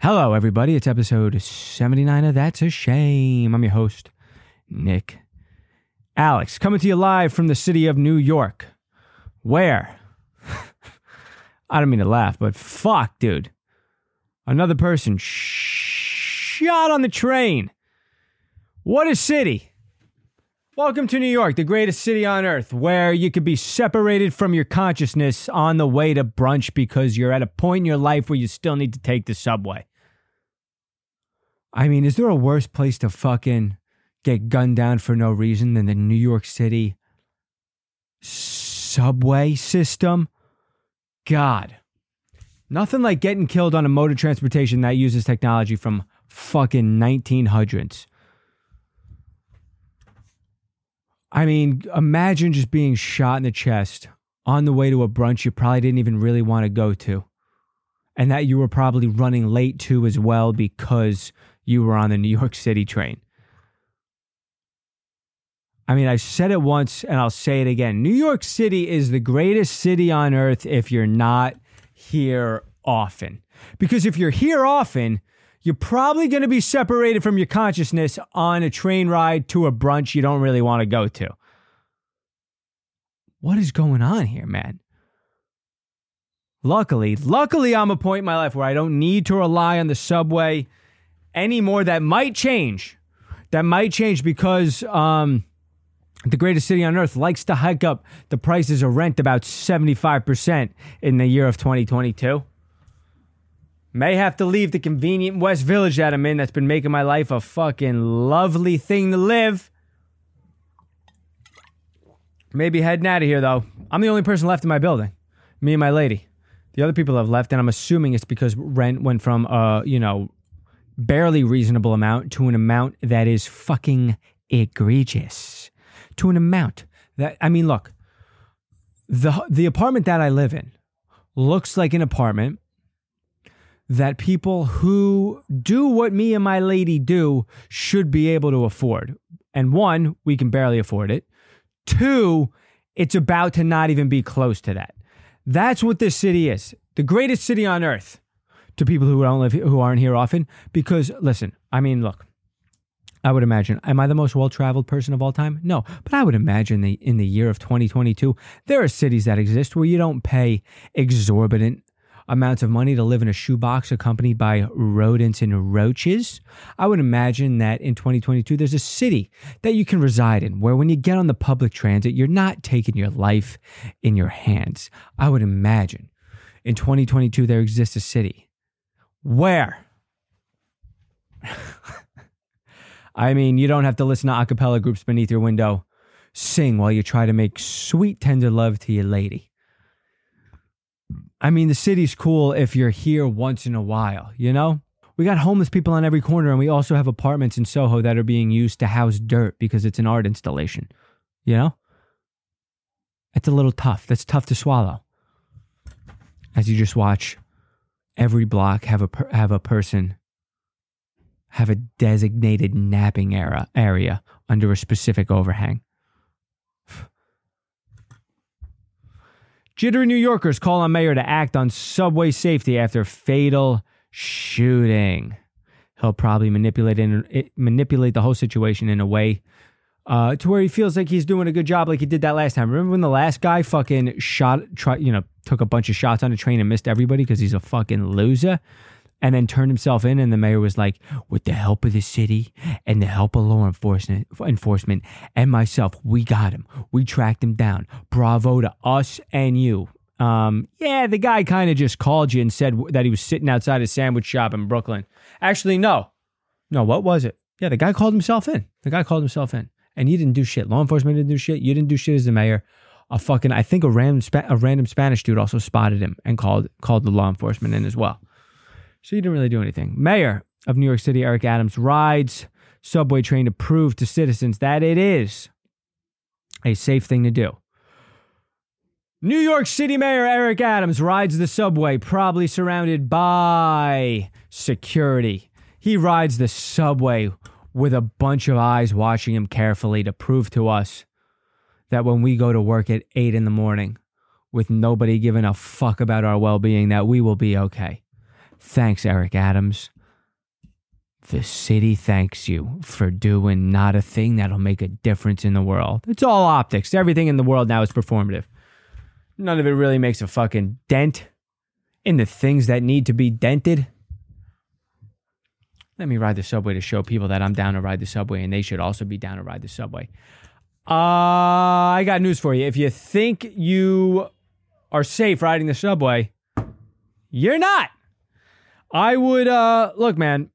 Hello, everybody. It's episode 79 of That's a Shame. I'm your host, Nick Alex, coming to you live from the city of New York. Where? I don't mean to laugh, but fuck, dude. Another person shot on the train. What a city. Welcome to New York, the greatest city on earth, where you could be separated from your consciousness on the way to brunch because you're at a point in your life where you still need to take the subway. I mean, is there a worse place to fucking get gunned down for no reason than the New York City subway system? God. Nothing like getting killed on a mode of transportation that uses technology from fucking 1900s. I mean, imagine just being shot in the chest on the way to a brunch you probably didn't even really want to go to. And that you were probably running late to as well because you were on the New York City train. I mean, I've said it once and I'll say it again. New York City is the greatest city on earth if you're not here often. Because if you're here often, you're probably going to be separated from your consciousness on a train ride to a brunch you don't really want to go to. What is going on here, man? Luckily, luckily, I'm a point in my life where I don't need to rely on the subway anymore. That might change. That might change because um, the greatest city on earth likes to hike up the prices of rent about 75% in the year of 2022. May have to leave the convenient West Village that I'm in that's been making my life a fucking lovely thing to live. Maybe heading out of here though. I'm the only person left in my building. Me and my lady. The other people have left, and I'm assuming it's because rent went from a, you know, barely reasonable amount to an amount that is fucking egregious. To an amount that I mean, look, the the apartment that I live in looks like an apartment that people who do what me and my lady do should be able to afford. And one, we can barely afford it. Two, it's about to not even be close to that. That's what this city is. The greatest city on earth to people who don't live who aren't here often because listen, I mean, look. I would imagine. Am I the most well-traveled person of all time? No, but I would imagine the in the year of 2022, there are cities that exist where you don't pay exorbitant amounts of money to live in a shoebox accompanied by rodents and roaches. I would imagine that in 2022, there's a city that you can reside in where when you get on the public transit, you're not taking your life in your hands. I would imagine in 2022, there exists a city where. I mean, you don't have to listen to a cappella groups beneath your window sing while you try to make sweet, tender love to your lady. I mean, the city's cool if you're here once in a while, you know? We got homeless people on every corner, and we also have apartments in Soho that are being used to house dirt because it's an art installation, you know? It's a little tough. That's tough to swallow. As you just watch every block have a have a person have a designated napping era, area under a specific overhang. Jittery New Yorkers call on mayor to act on subway safety after fatal shooting. He'll probably manipulate in, eh, manipulate the whole situation in a way uh, to where he feels like he's doing a good job, like he did that last time. Remember when the last guy fucking shot, try, you know, took a bunch of shots on a train and missed everybody because he's a fucking loser? and then turned himself in. And the mayor was like, with the help of the city and the help of law enforcement, enforcement and myself, we got him. We tracked him down. Bravo to us and you. Um, yeah, the guy kind of just called you and said that he was sitting outside a sandwich shop in Brooklyn. Actually, no. No, what was it? Yeah, the guy called himself in. The guy called himself in. And you didn't do shit. Law enforcement didn't do shit. You didn't do shit as the mayor. A fucking, I think a random, a random Spanish dude also spotted him and called called the law enforcement in as well. So you didn't really do anything. Mayor of New York City, Eric Adams, rides subway train to prove to citizens that it is a safe thing to do. New York City Mayor Eric Adams rides the subway, probably surrounded by security. He rides the subway with a bunch of eyes watching him carefully to prove to us that when we go to work at 8 in the morning with nobody giving a fuck about our well being, that we will be okay. Thanks, Eric Adams. The city thanks you for doing not a thing that'll make a difference in the world. It's all optics. Everything in the world now is performative. None of it really makes a fucking dent in the things that need to be dented. Let me ride the subway to show people that I'm down to ride the subway and they should also be down to ride the subway. Uh, I got news for you. If you think you are safe riding the subway, you're not. I would uh look, man.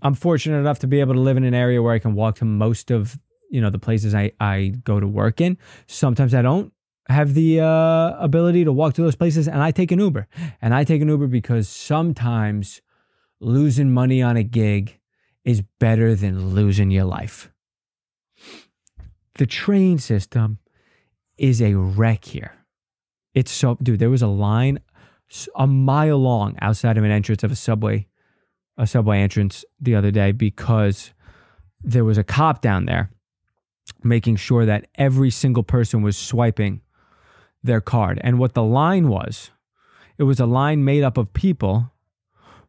I'm fortunate enough to be able to live in an area where I can walk to most of you know the places I I go to work in. Sometimes I don't have the uh, ability to walk to those places, and I take an Uber. And I take an Uber because sometimes losing money on a gig is better than losing your life. The train system is a wreck here. It's so, dude, there was a line a mile long outside of an entrance of a subway, a subway entrance the other day because there was a cop down there making sure that every single person was swiping their card. And what the line was, it was a line made up of people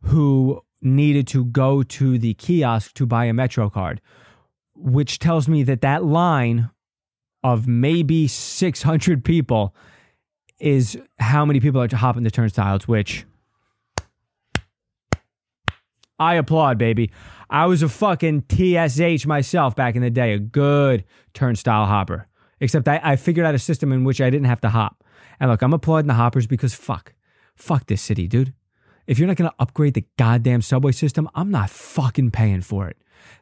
who needed to go to the kiosk to buy a Metro card, which tells me that that line of maybe 600 people is how many people are hopping the turnstiles, which I applaud, baby. I was a fucking TSH myself back in the day, a good turnstile hopper. Except I, I figured out a system in which I didn't have to hop. And look, I'm applauding the hoppers because fuck. Fuck this city, dude. If you're not going to upgrade the goddamn subway system, I'm not fucking paying for it.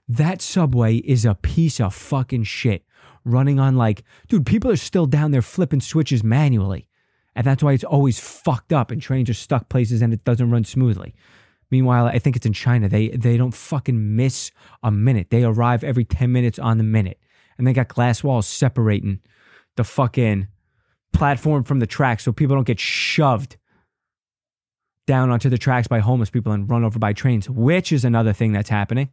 That subway is a piece of fucking shit running on like, dude, people are still down there flipping switches manually. And that's why it's always fucked up and trains are stuck places and it doesn't run smoothly. Meanwhile, I think it's in China. They they don't fucking miss a minute. They arrive every 10 minutes on the minute. And they got glass walls separating the fucking platform from the track so people don't get shoved down onto the tracks by homeless people and run over by trains, which is another thing that's happening.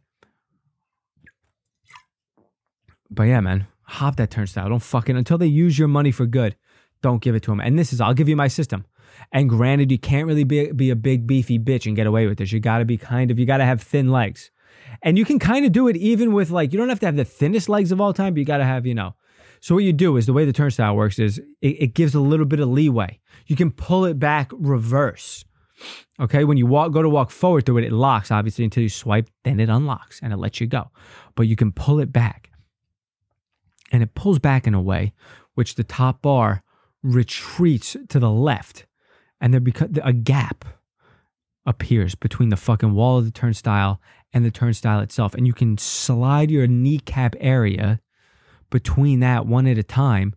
But yeah, man, hop that turnstile. Don't fucking until they use your money for good. Don't give it to them. And this is, I'll give you my system. And granted, you can't really be, be a big beefy bitch and get away with this. You got to be kind of, you got to have thin legs. And you can kind of do it even with like, you don't have to have the thinnest legs of all time, but you got to have, you know. So what you do is the way the turnstile works is it, it gives a little bit of leeway. You can pull it back reverse. Okay, when you walk, go to walk forward through it, it locks obviously until you swipe, then it unlocks and it lets you go. But you can pull it back, and it pulls back in a way which the top bar retreats to the left, and there becomes a gap appears between the fucking wall of the turnstile and the turnstile itself, and you can slide your kneecap area between that one at a time,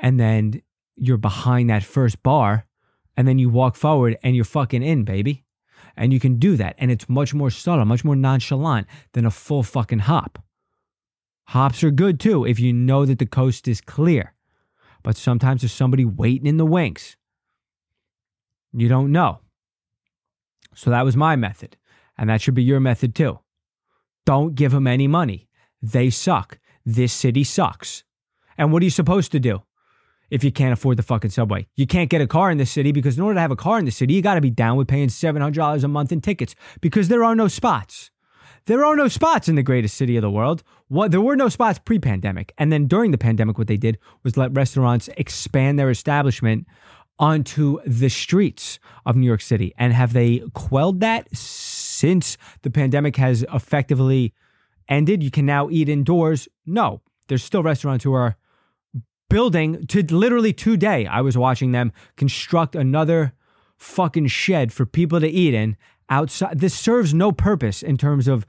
and then you're behind that first bar, and then you walk forward and you're fucking in, baby. And you can do that, and it's much more subtle, much more nonchalant than a full fucking hop. Hops are good too if you know that the coast is clear but sometimes there's somebody waiting in the wings. You don't know. So that was my method. And that should be your method too. Don't give them any money. They suck. This city sucks. And what are you supposed to do if you can't afford the fucking subway? You can't get a car in this city because in order to have a car in the city, you got to be down with paying $700 a month in tickets because there are no spots. There are no spots in the greatest city of the world. What, there were no spots pre pandemic. And then during the pandemic, what they did was let restaurants expand their establishment onto the streets of New York City. And have they quelled that since the pandemic has effectively ended? You can now eat indoors. No, there's still restaurants who are building to literally today. I was watching them construct another fucking shed for people to eat in outside. This serves no purpose in terms of,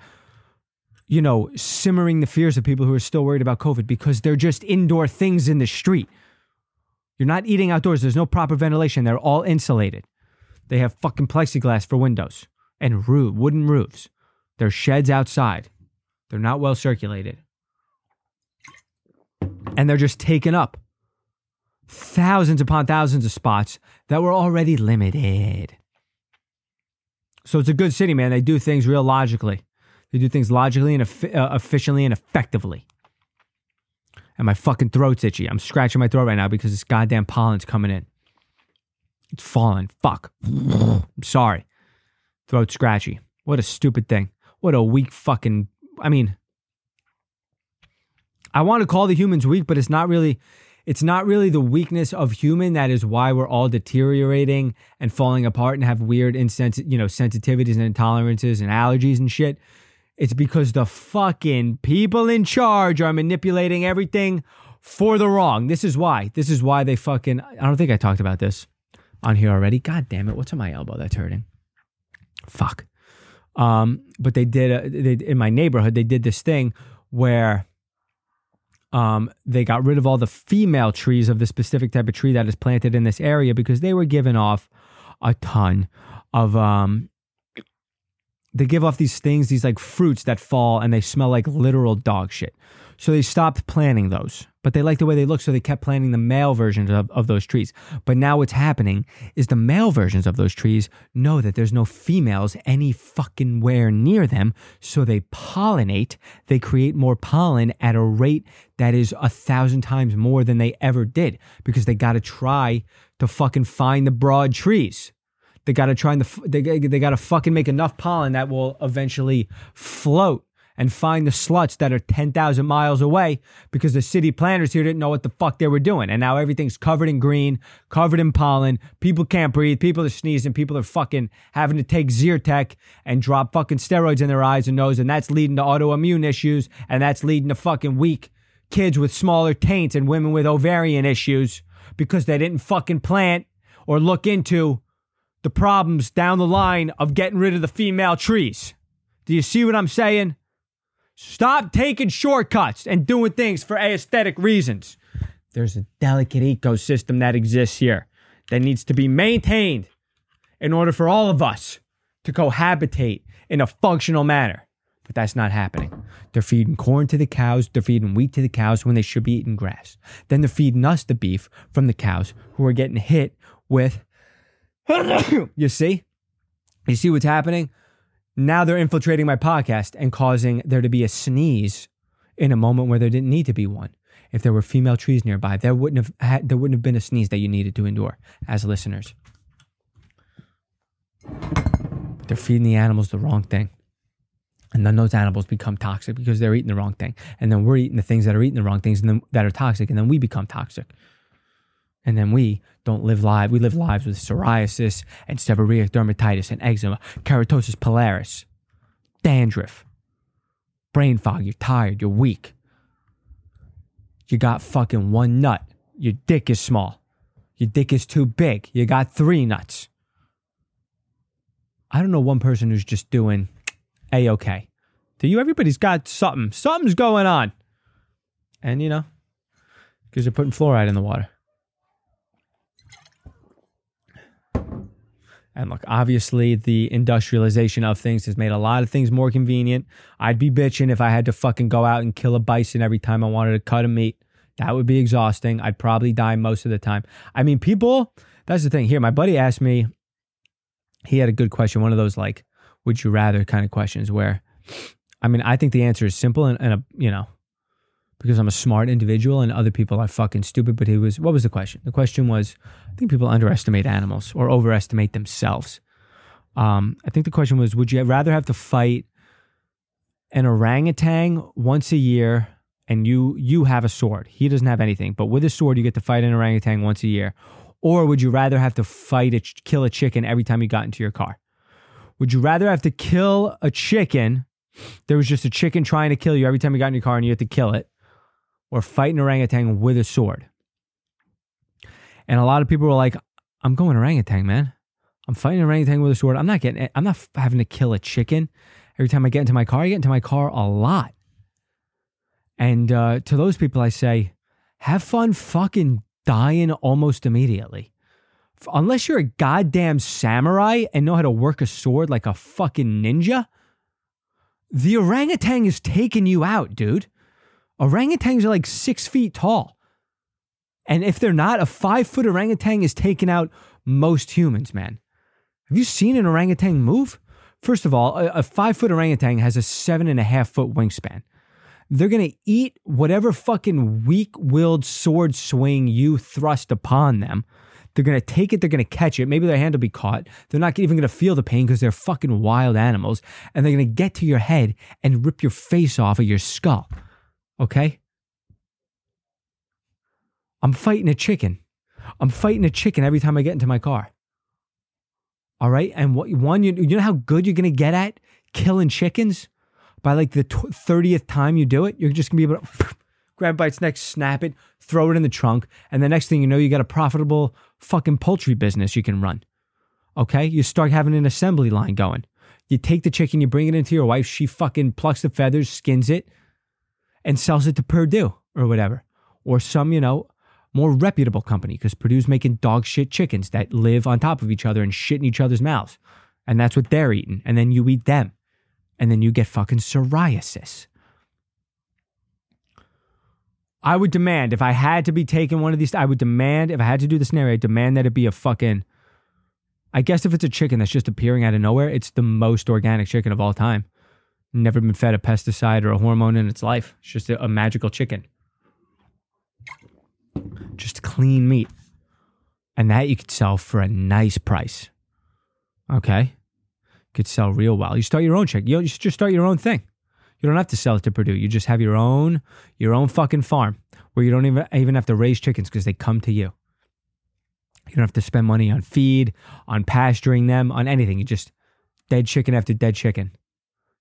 you know, simmering the fears of people who are still worried about COVID because they're just indoor things in the street. You're not eating outdoors. There's no proper ventilation. They're all insulated. They have fucking plexiglass for windows and roof, wooden roofs. They're sheds outside. They're not well circulated. And they're just taken up thousands upon thousands of spots that were already limited. So it's a good city, man. They do things real logically. They do things logically and uh, efficiently and effectively. And my fucking throat's itchy. I'm scratching my throat right now because this goddamn pollen's coming in. It's falling. Fuck. I'm sorry. throat scratchy. What a stupid thing. What a weak fucking. I mean, I want to call the humans weak, but it's not really. It's not really the weakness of human that is why we're all deteriorating and falling apart and have weird insensi- you know, sensitivities and intolerances and allergies and shit. It's because the fucking people in charge are manipulating everything for the wrong. This is why. This is why they fucking. I don't think I talked about this on here already. God damn it! What's on my elbow that's hurting? Fuck. Um, but they did a, they, in my neighborhood. They did this thing where um, they got rid of all the female trees of the specific type of tree that is planted in this area because they were giving off a ton of um, they give off these things, these like fruits that fall and they smell like literal dog shit. So they stopped planting those, but they liked the way they look, so they kept planting the male versions of, of those trees. But now what's happening is the male versions of those trees know that there's no females any fucking where near them, so they pollinate. They create more pollen at a rate that is a thousand times more than they ever did because they got to try to fucking find the broad trees. They got to try and the, they, they got to fucking make enough pollen that will eventually float and find the sluts that are 10,000 miles away because the city planners here didn't know what the fuck they were doing. And now everything's covered in green, covered in pollen. People can't breathe. People are sneezing. People are fucking having to take Zyrtec and drop fucking steroids in their eyes and nose. And that's leading to autoimmune issues. And that's leading to fucking weak kids with smaller taints and women with ovarian issues because they didn't fucking plant or look into the problems down the line of getting rid of the female trees. Do you see what I'm saying? Stop taking shortcuts and doing things for aesthetic reasons. There's a delicate ecosystem that exists here that needs to be maintained in order for all of us to cohabitate in a functional manner. But that's not happening. They're feeding corn to the cows, they're feeding wheat to the cows when they should be eating grass. Then they're feeding us the beef from the cows who are getting hit with. you see? You see what's happening? Now they're infiltrating my podcast and causing there to be a sneeze in a moment where there didn't need to be one. If there were female trees nearby, there wouldn't have had, there wouldn't have been a sneeze that you needed to endure as listeners. But They're feeding the animals the wrong thing. And then those animals become toxic because they're eating the wrong thing. And then we're eating the things that are eating the wrong things and then, that are toxic. And then we become toxic. And then we don't live live. We live lives with psoriasis and seborrheic dermatitis and eczema, keratosis pilaris, dandruff, brain fog. You're tired. You're weak. You got fucking one nut. Your dick is small. Your dick is too big. You got three nuts. I don't know one person who's just doing a okay. To you, everybody's got something. Something's going on. And, you know, because they're putting fluoride in the water. And look, obviously, the industrialization of things has made a lot of things more convenient. I'd be bitching if I had to fucking go out and kill a bison every time I wanted to cut a meat. That would be exhausting. I'd probably die most of the time. I mean, people, that's the thing. Here, my buddy asked me, he had a good question, one of those like, would you rather kind of questions where, I mean, I think the answer is simple and, and a, you know, because I'm a smart individual and other people are fucking stupid. But he was, what was the question? The question was, I think people underestimate animals or overestimate themselves. Um, I think the question was, would you rather have to fight an orangutan once a year and you you have a sword? He doesn't have anything, but with a sword you get to fight an orangutan once a year. Or would you rather have to fight a kill a chicken every time you got into your car? Would you rather have to kill a chicken? There was just a chicken trying to kill you every time you got in your car and you had to kill it or fight an orangutan with a sword. And a lot of people were like, I'm going orangutan, man. I'm fighting an orangutan with a sword. I'm not getting I'm not having to kill a chicken every time I get into my car. I get into my car a lot. And uh, to those people, I say, have fun fucking dying almost immediately. Unless you're a goddamn samurai and know how to work a sword like a fucking ninja, the orangutan is taking you out, dude. Orangutans are like six feet tall. And if they're not, a five foot orangutan is taking out most humans, man. Have you seen an orangutan move? First of all, a, five foot orangutan has a seven and a half foot wingspan. They're going to eat whatever fucking weak willed sword swing you thrust upon them. They're going to take it, they're going to catch it. Maybe their hand will be caught. They're not even going to feel the pain because they're fucking wild animals. And they're going to get to your head and rip your face off of your skull. Okay? I'm fighting a chicken. I'm fighting a chicken every time I get into my car. All right. And what, one, you, you know how good you're going to get at killing chickens? By like the 30th time you do it, you're just going to be able to grab by its neck, snap it, throw it in the trunk. And the next thing you know, you got a profitable fucking poultry business you can run. Okay. You start having an assembly line going. You take the chicken, you bring it into your wife. She fucking plucks the feathers, skins it, and sells it to Perdue or whatever. Or some, you know, more reputable company because Perdue's making dog shit chickens that live on top of each other and shit in each other's mouths. And that's what they're eating. And then you eat them. And then you get fucking psoriasis. I would demand if I had to be taking one of these, I would demand, if I had to do the scenario, I demand that it be a fucking, I guess if it's a chicken that's just appearing out of nowhere, it's the most organic chicken of all time. Never been fed a pesticide or a hormone in its life. It's just a, a magical chicken just clean meat. And that you could sell for a nice price. Okay? Could sell real well. You start your own chick. You just start your own thing. You don't have to sell it to Perdue. You just have your own your own fucking farm where you don't even even have to raise chickens because they come to you. You don't have to spend money on feed, on pasturing them, on anything. You just dead chicken after dead chicken.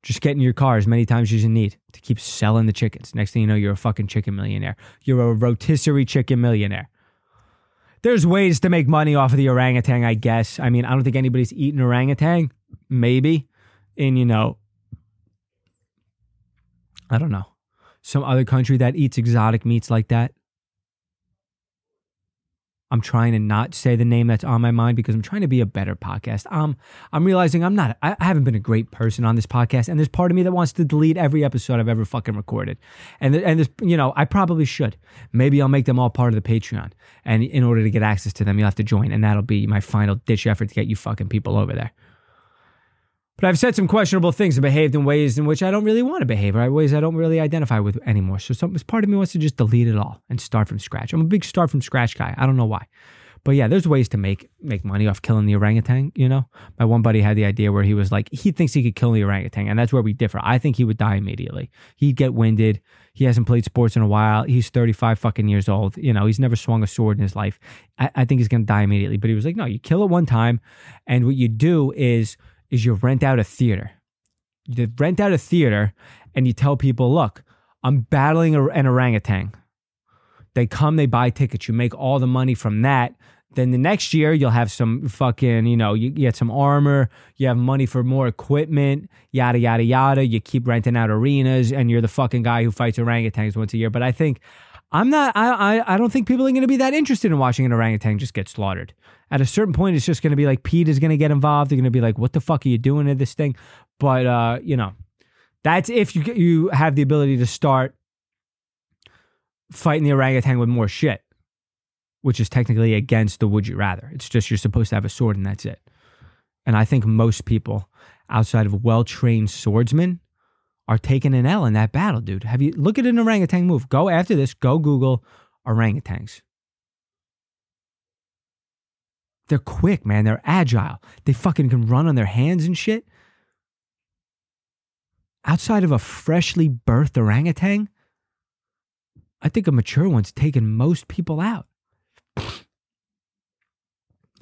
Just get in your car as many times as you need to keep selling the chickens. Next thing you know, you're a fucking chicken millionaire. You're a rotisserie chicken millionaire. There's ways to make money off of the orangutan, I guess. I mean, I don't think anybody's eaten orangutan. Maybe in, you know, I don't know, some other country that eats exotic meats like that. I'm trying to not say the name that's on my mind because I'm trying to be a better podcast. Um, I'm realizing I'm not, I haven't been a great person on this podcast. And there's part of me that wants to delete every episode I've ever fucking recorded. And, and this, you know, I probably should. Maybe I'll make them all part of the Patreon. And in order to get access to them, you'll have to join. And that'll be my final ditch effort to get you fucking people over there. But I've said some questionable things and behaved in ways in which I don't really want to behave, right? ways I don't really identify with anymore. So some part of me wants to just delete it all and start from scratch. I'm a big start from scratch guy. I don't know why. But yeah, there's ways to make make money off killing the orangutan, you know? My one buddy had the idea where he was like, he thinks he could kill the orangutan, and that's where we differ. I think he would die immediately. He'd get winded. He hasn't played sports in a while. He's 35 fucking years old. You know, he's never swung a sword in his life. I, I think he's gonna die immediately. But he was like, no, you kill it one time, and what you do is is you rent out a theater. You rent out a theater and you tell people, look, I'm battling an orangutan. They come, they buy tickets. You make all the money from that. Then the next year, you'll have some fucking, you know, you get some armor, you have money for more equipment, yada, yada, yada. You keep renting out arenas, and you're the fucking guy who fights orangutans once a year. But I think I'm not. I I, I don't think people are going to be that interested in watching an orangutan just get slaughtered. At a certain point, it's just going to be like PETA is going to get involved. They're going to be like, "What the fuck are you doing to this thing?" But uh, you know, that's if you you have the ability to start fighting the orangutan with more shit, which is technically against the would you rather. It's just you're supposed to have a sword and that's it. And I think most people outside of well trained swordsmen are taking an L in that battle, dude. Have you look at an orangutan move? Go after this, go Google orangutans. They're quick, man. They're agile. They fucking can run on their hands and shit. Outside of a freshly birthed orangutan, I think a mature one's taken most people out. I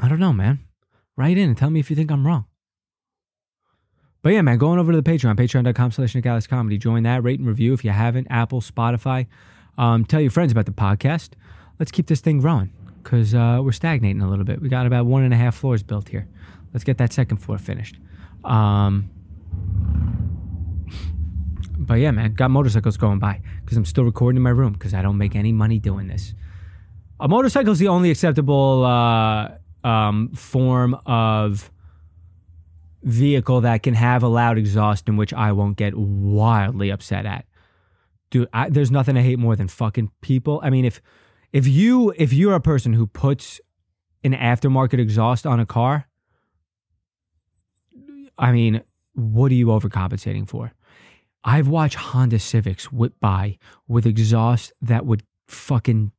don't know, man. Write in and tell me if you think I'm wrong. But yeah, man, going over to the Patreon, patreon.com slash Nick Alice Comedy. Join that, rate and review if you haven't, Apple, Spotify. Um, tell your friends about the podcast. Let's keep this thing growing because uh, we're stagnating a little bit. We got about one and a half floors built here. Let's get that second floor finished. Um, but yeah, man, got motorcycles going by because I'm still recording in my room because I don't make any money doing this. A motorcycle is the only acceptable uh, um, form of vehicle that can have a loud exhaust in which I won't get wildly upset at. Dude, I, there's nothing I hate more than fucking people. I mean, if if you if you're a person who puts an aftermarket exhaust on a car, I mean, what are you overcompensating for? I've watched Honda Civics whip by with exhaust that would fucking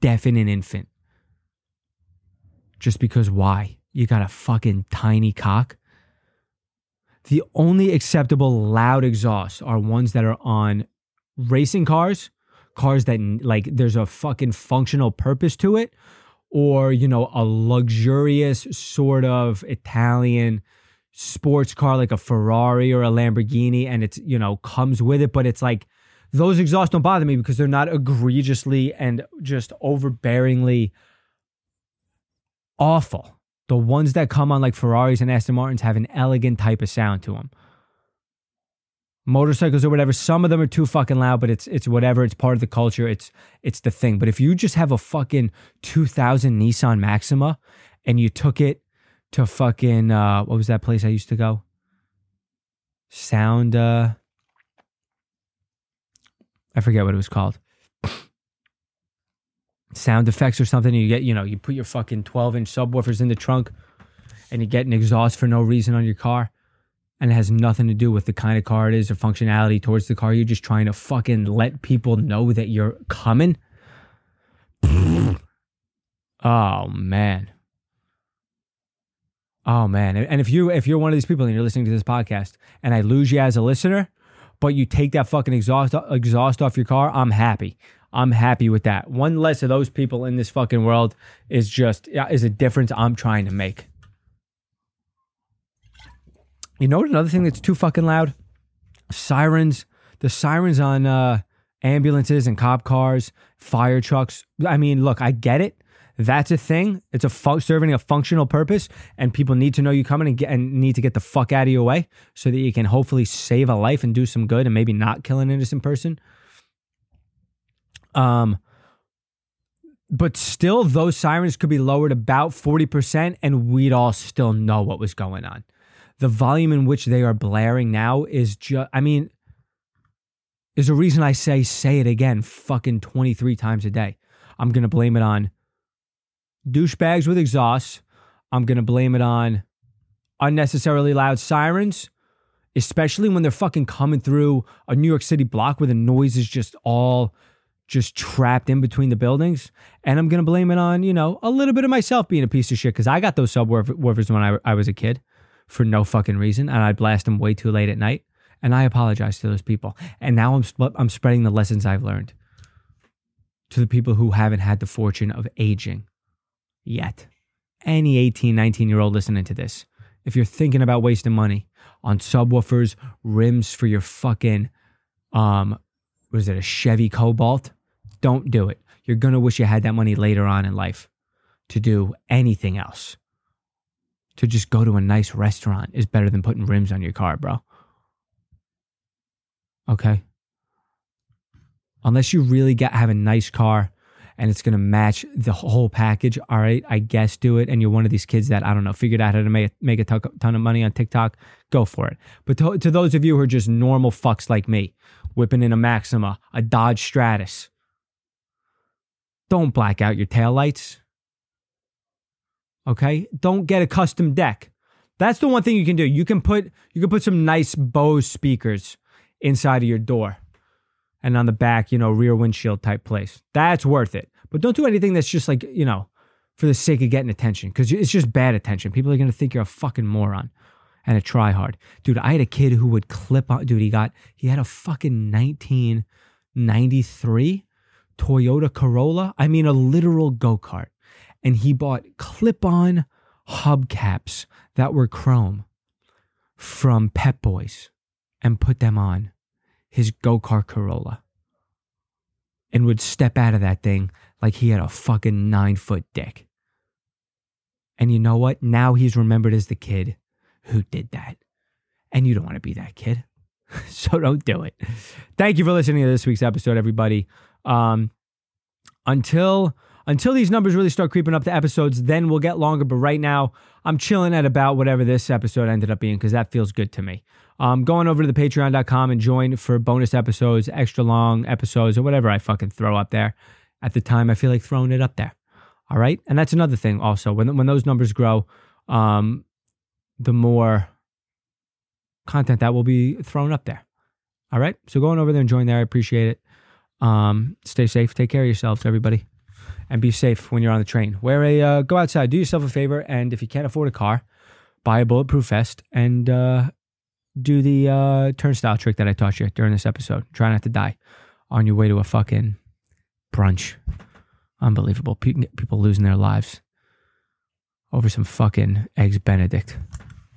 deafen an infant. just because why? You got a fucking tiny cock. The only acceptable loud exhausts are ones that are on racing cars, cars that like there's a fucking functional purpose to it, or you know, a luxurious sort of Italian sports car like a Ferrari or a Lamborghini and it's, you know, comes with it, but it's like those exhausts don't bother me because they're not egregiously and just overbearingly awful. The ones that come on like Ferraris and Aston Martins have an elegant type of sound to them. Motorcycles or whatever, some of them are too fucking loud, but it's it's whatever. It's part of the culture. It's it's the thing. But if you just have a fucking 2000 Nissan Maxima and you took it to fucking uh, what was that place I used to go? Sound. Uh, I forget what it was called. Sound effects or something. You get, you know, you put your fucking 12 inch subwoofers in the trunk and you get an exhaust for no reason on your car. And it has nothing to do with the kind of car it is or functionality towards the car. You're just trying to fucking let people know that you're coming. oh, man. Oh man. And if you if you're one of these people and you're listening to this podcast and I lose you as a listener, but you take that fucking exhaust exhaust off your car, I'm happy. I'm happy with that. One less of those people in this fucking world is just is a difference I'm trying to make. You know what another thing that's too fucking loud? Sirens. The sirens on uh ambulances and cop cars, fire trucks. I mean, look, I get it that's a thing. It's a fu- serving a functional purpose, and people need to know you coming and, get, and need to get the fuck out of your way so that you can hopefully save a life and do some good and maybe not kill an innocent person. Um, but still, those sirens could be lowered about forty percent, and we'd all still know what was going on. The volume in which they are blaring now is just. I mean, is a reason I say say it again, fucking twenty three times a day. I'm gonna blame it on douchebags with exhausts. I'm going to blame it on unnecessarily loud sirens, especially when they're fucking coming through a New York City block where the noise is just all just trapped in between the buildings. And I'm going to blame it on, you know, a little bit of myself being a piece of shit because I got those subwoofers when I, I was a kid for no fucking reason. And I'd blast them way too late at night. And I apologize to those people. And now I'm, I'm spreading the lessons I've learned to the people who haven't had the fortune of aging yet. Any 18, 19 year old listening to this, if you're thinking about wasting money on subwoofers, rims for your fucking, um, was it a Chevy Cobalt? Don't do it. You're going to wish you had that money later on in life to do anything else. To just go to a nice restaurant is better than putting rims on your car, bro. Okay? Unless you really get have a nice car and it's going to match the whole package. All right, I guess do it. And you're one of these kids that I don't know figured out how to make make a ton of money on TikTok. Go for it. But to, to those of you who are just normal fucks like me, whipping in a Maxima, a Dodge Stratus, don't black out your taillights. Okay, don't get a custom deck. That's the one thing you can do. You can put you can put some nice Bose speakers inside of your door and on the back, you know, rear windshield type place. That's worth it. But don't do anything that's just like, you know, for the sake of getting attention because it's just bad attention. People are going to think you're a fucking moron and a tryhard. Dude, I had a kid who would clip on, dude, he got, he had a fucking 1993 Toyota Corolla. I mean, a literal go kart. And he bought clip on hubcaps that were chrome from Pep Boys and put them on his go kart Corolla and would step out of that thing like he had a fucking nine foot dick. And you know what? Now he's remembered as the kid who did that. And you don't want to be that kid. so don't do it. Thank you for listening to this week's episode, everybody. Um, until until these numbers really start creeping up the episodes, then we'll get longer. But right now, I'm chilling at about whatever this episode ended up being because that feels good to me. Um, going over to the patreon.com and join for bonus episodes, extra long episodes, or whatever I fucking throw up there. At the time, I feel like throwing it up there. All right. And that's another thing also. When, when those numbers grow, um, the more content that will be thrown up there. All right. So going over there and join there. I appreciate it. Um, stay safe. Take care of yourselves, everybody. and be safe when you're on the train. Wear a uh, go outside, do yourself a favor, and if you can't afford a car, buy a bulletproof vest and uh, do the uh, turnstile trick that I taught you during this episode. Try not to die on your way to a fucking brunch. Unbelievable. People losing their lives over some fucking eggs Benedict.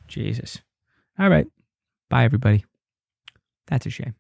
Jesus. All right. Bye, everybody. That's a shame.